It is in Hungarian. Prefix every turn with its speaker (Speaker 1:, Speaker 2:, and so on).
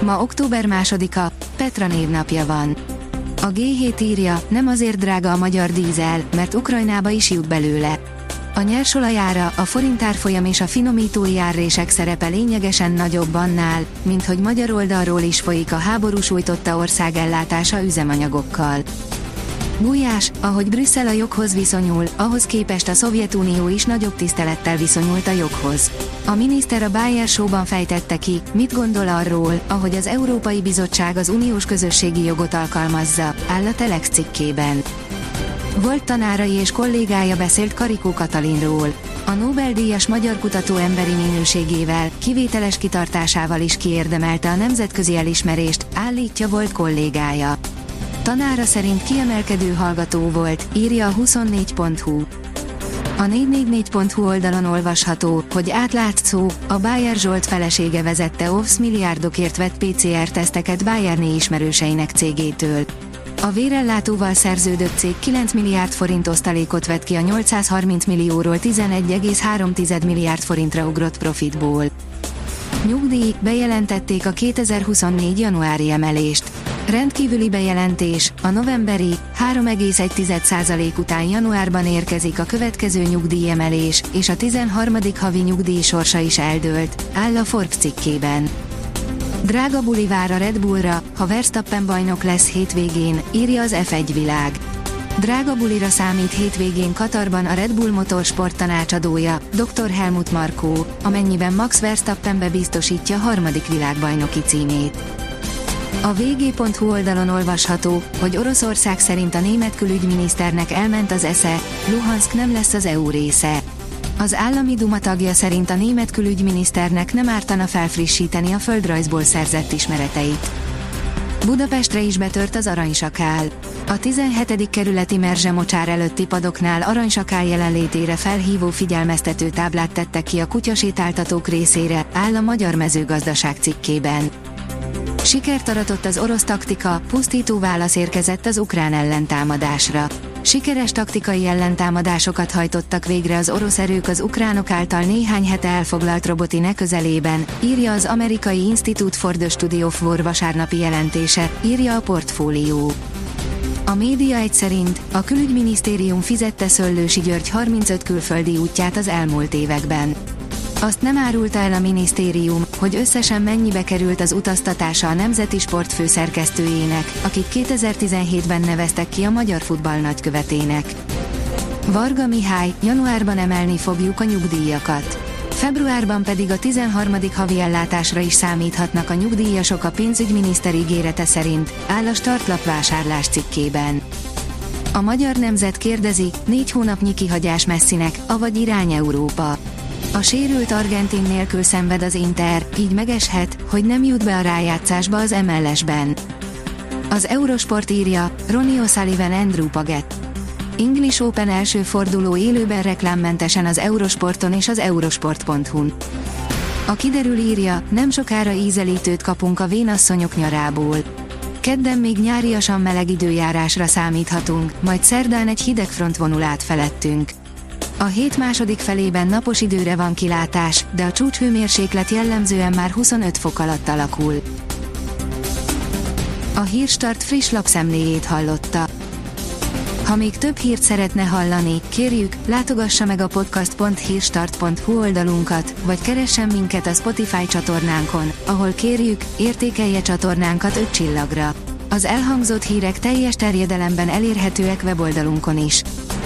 Speaker 1: Ma október másodika, Petra névnapja van. A G7 írja, nem azért drága a magyar dízel, mert Ukrajnába is jut belőle. A nyersolajára, a forintárfolyam és a finomítói árrések szerepe lényegesen nagyobb annál, mint hogy magyar oldalról is folyik a háború sújtotta ország ellátása üzemanyagokkal. Gulyás, ahogy Brüsszel a joghoz viszonyul, ahhoz képest a Szovjetunió is nagyobb tisztelettel viszonyult a joghoz. A miniszter a Bayer Show-ban fejtette ki, mit gondol arról, ahogy az Európai Bizottság az uniós közösségi jogot alkalmazza, áll a Telex cikkében. Volt tanárai és kollégája beszélt Karikó Katalinról. A Nobel-díjas magyar kutató emberi minőségével, kivételes kitartásával is kiérdemelte a nemzetközi elismerést, állítja volt kollégája. Tanára szerint kiemelkedő hallgató volt, írja a 24.hu. A 444.hu oldalon olvasható, hogy átlátszó, a Bayer Zsolt felesége vezette OVS milliárdokért vett PCR-teszteket Bayerné ismerőseinek cégétől. A vérellátóval szerződött cég 9 milliárd forint osztalékot vett ki a 830 millióról 11,3 milliárd forintra ugrott profitból. Nyugdíj, bejelentették a 2024. januári emelést. Rendkívüli bejelentés, a novemberi 3,1% után januárban érkezik a következő nyugdíjemelés, és a 13. havi nyugdíj sorsa is eldőlt, áll a Forbes cikkében. Drága buli vár a Red Bullra, ha Verstappen bajnok lesz hétvégén, írja az F1 világ. Drága bulira számít hétvégén Katarban a Red Bull Motorsport tanácsadója, dr. Helmut Markó, amennyiben Max Verstappen bebiztosítja harmadik világbajnoki címét. A vg.hu oldalon olvasható, hogy Oroszország szerint a német külügyminiszternek elment az esze, Luhansk nem lesz az EU része. Az állami duma tagja szerint a német külügyminiszternek nem ártana felfrissíteni a földrajzból szerzett ismereteit. Budapestre is betört az aranysakál. A 17. kerületi Merzse mocsár előtti padoknál aranysakál jelenlétére felhívó figyelmeztető táblát tettek ki a kutyasétáltatók részére, áll a Magyar Mezőgazdaság cikkében. Sikert aratott az orosz taktika, pusztító válasz érkezett az ukrán ellentámadásra. Sikeres taktikai ellentámadásokat hajtottak végre az orosz erők az ukránok által néhány hete elfoglalt robotine közelében, írja az amerikai Institute for the Study of War vasárnapi jelentése, írja a portfólió. A média egy szerint a külügyminisztérium fizette Szöllősi György 35 külföldi útját az elmúlt években. Azt nem árulta el a minisztérium, hogy összesen mennyibe került az utaztatása a Nemzeti Sport főszerkesztőjének, akit 2017-ben neveztek ki a magyar futball nagykövetének. Varga Mihály, januárban emelni fogjuk a nyugdíjakat. Februárban pedig a 13. havi ellátásra is számíthatnak a nyugdíjasok a pénzügyminiszter ígérete szerint, áll a startlap vásárlás cikkében. A magyar nemzet kérdezi, négy hónapnyi kihagyás messzinek, avagy irány Európa. A sérült Argentin nélkül szenved az Inter, így megeshet, hogy nem jut be a rájátszásba az MLS-ben. Az Eurosport írja, Ronnie O'Sullivan Andrew Paget. English Open első forduló élőben reklámmentesen az Eurosporton és az eurosport.hu-n. A kiderül írja, nem sokára ízelítőt kapunk a vénasszonyok nyarából. Kedden még nyáriasan meleg időjárásra számíthatunk, majd szerdán egy hideg front vonul át felettünk. A hét második felében napos időre van kilátás, de a csúcshőmérséklet jellemzően már 25 fok alatt alakul. A Hírstart friss lapszemléjét hallotta. Ha még több hírt szeretne hallani, kérjük, látogassa meg a podcast.hírstart.hu oldalunkat, vagy keressen minket a Spotify csatornánkon, ahol kérjük, értékelje csatornánkat 5 csillagra. Az elhangzott hírek teljes terjedelemben elérhetőek weboldalunkon is.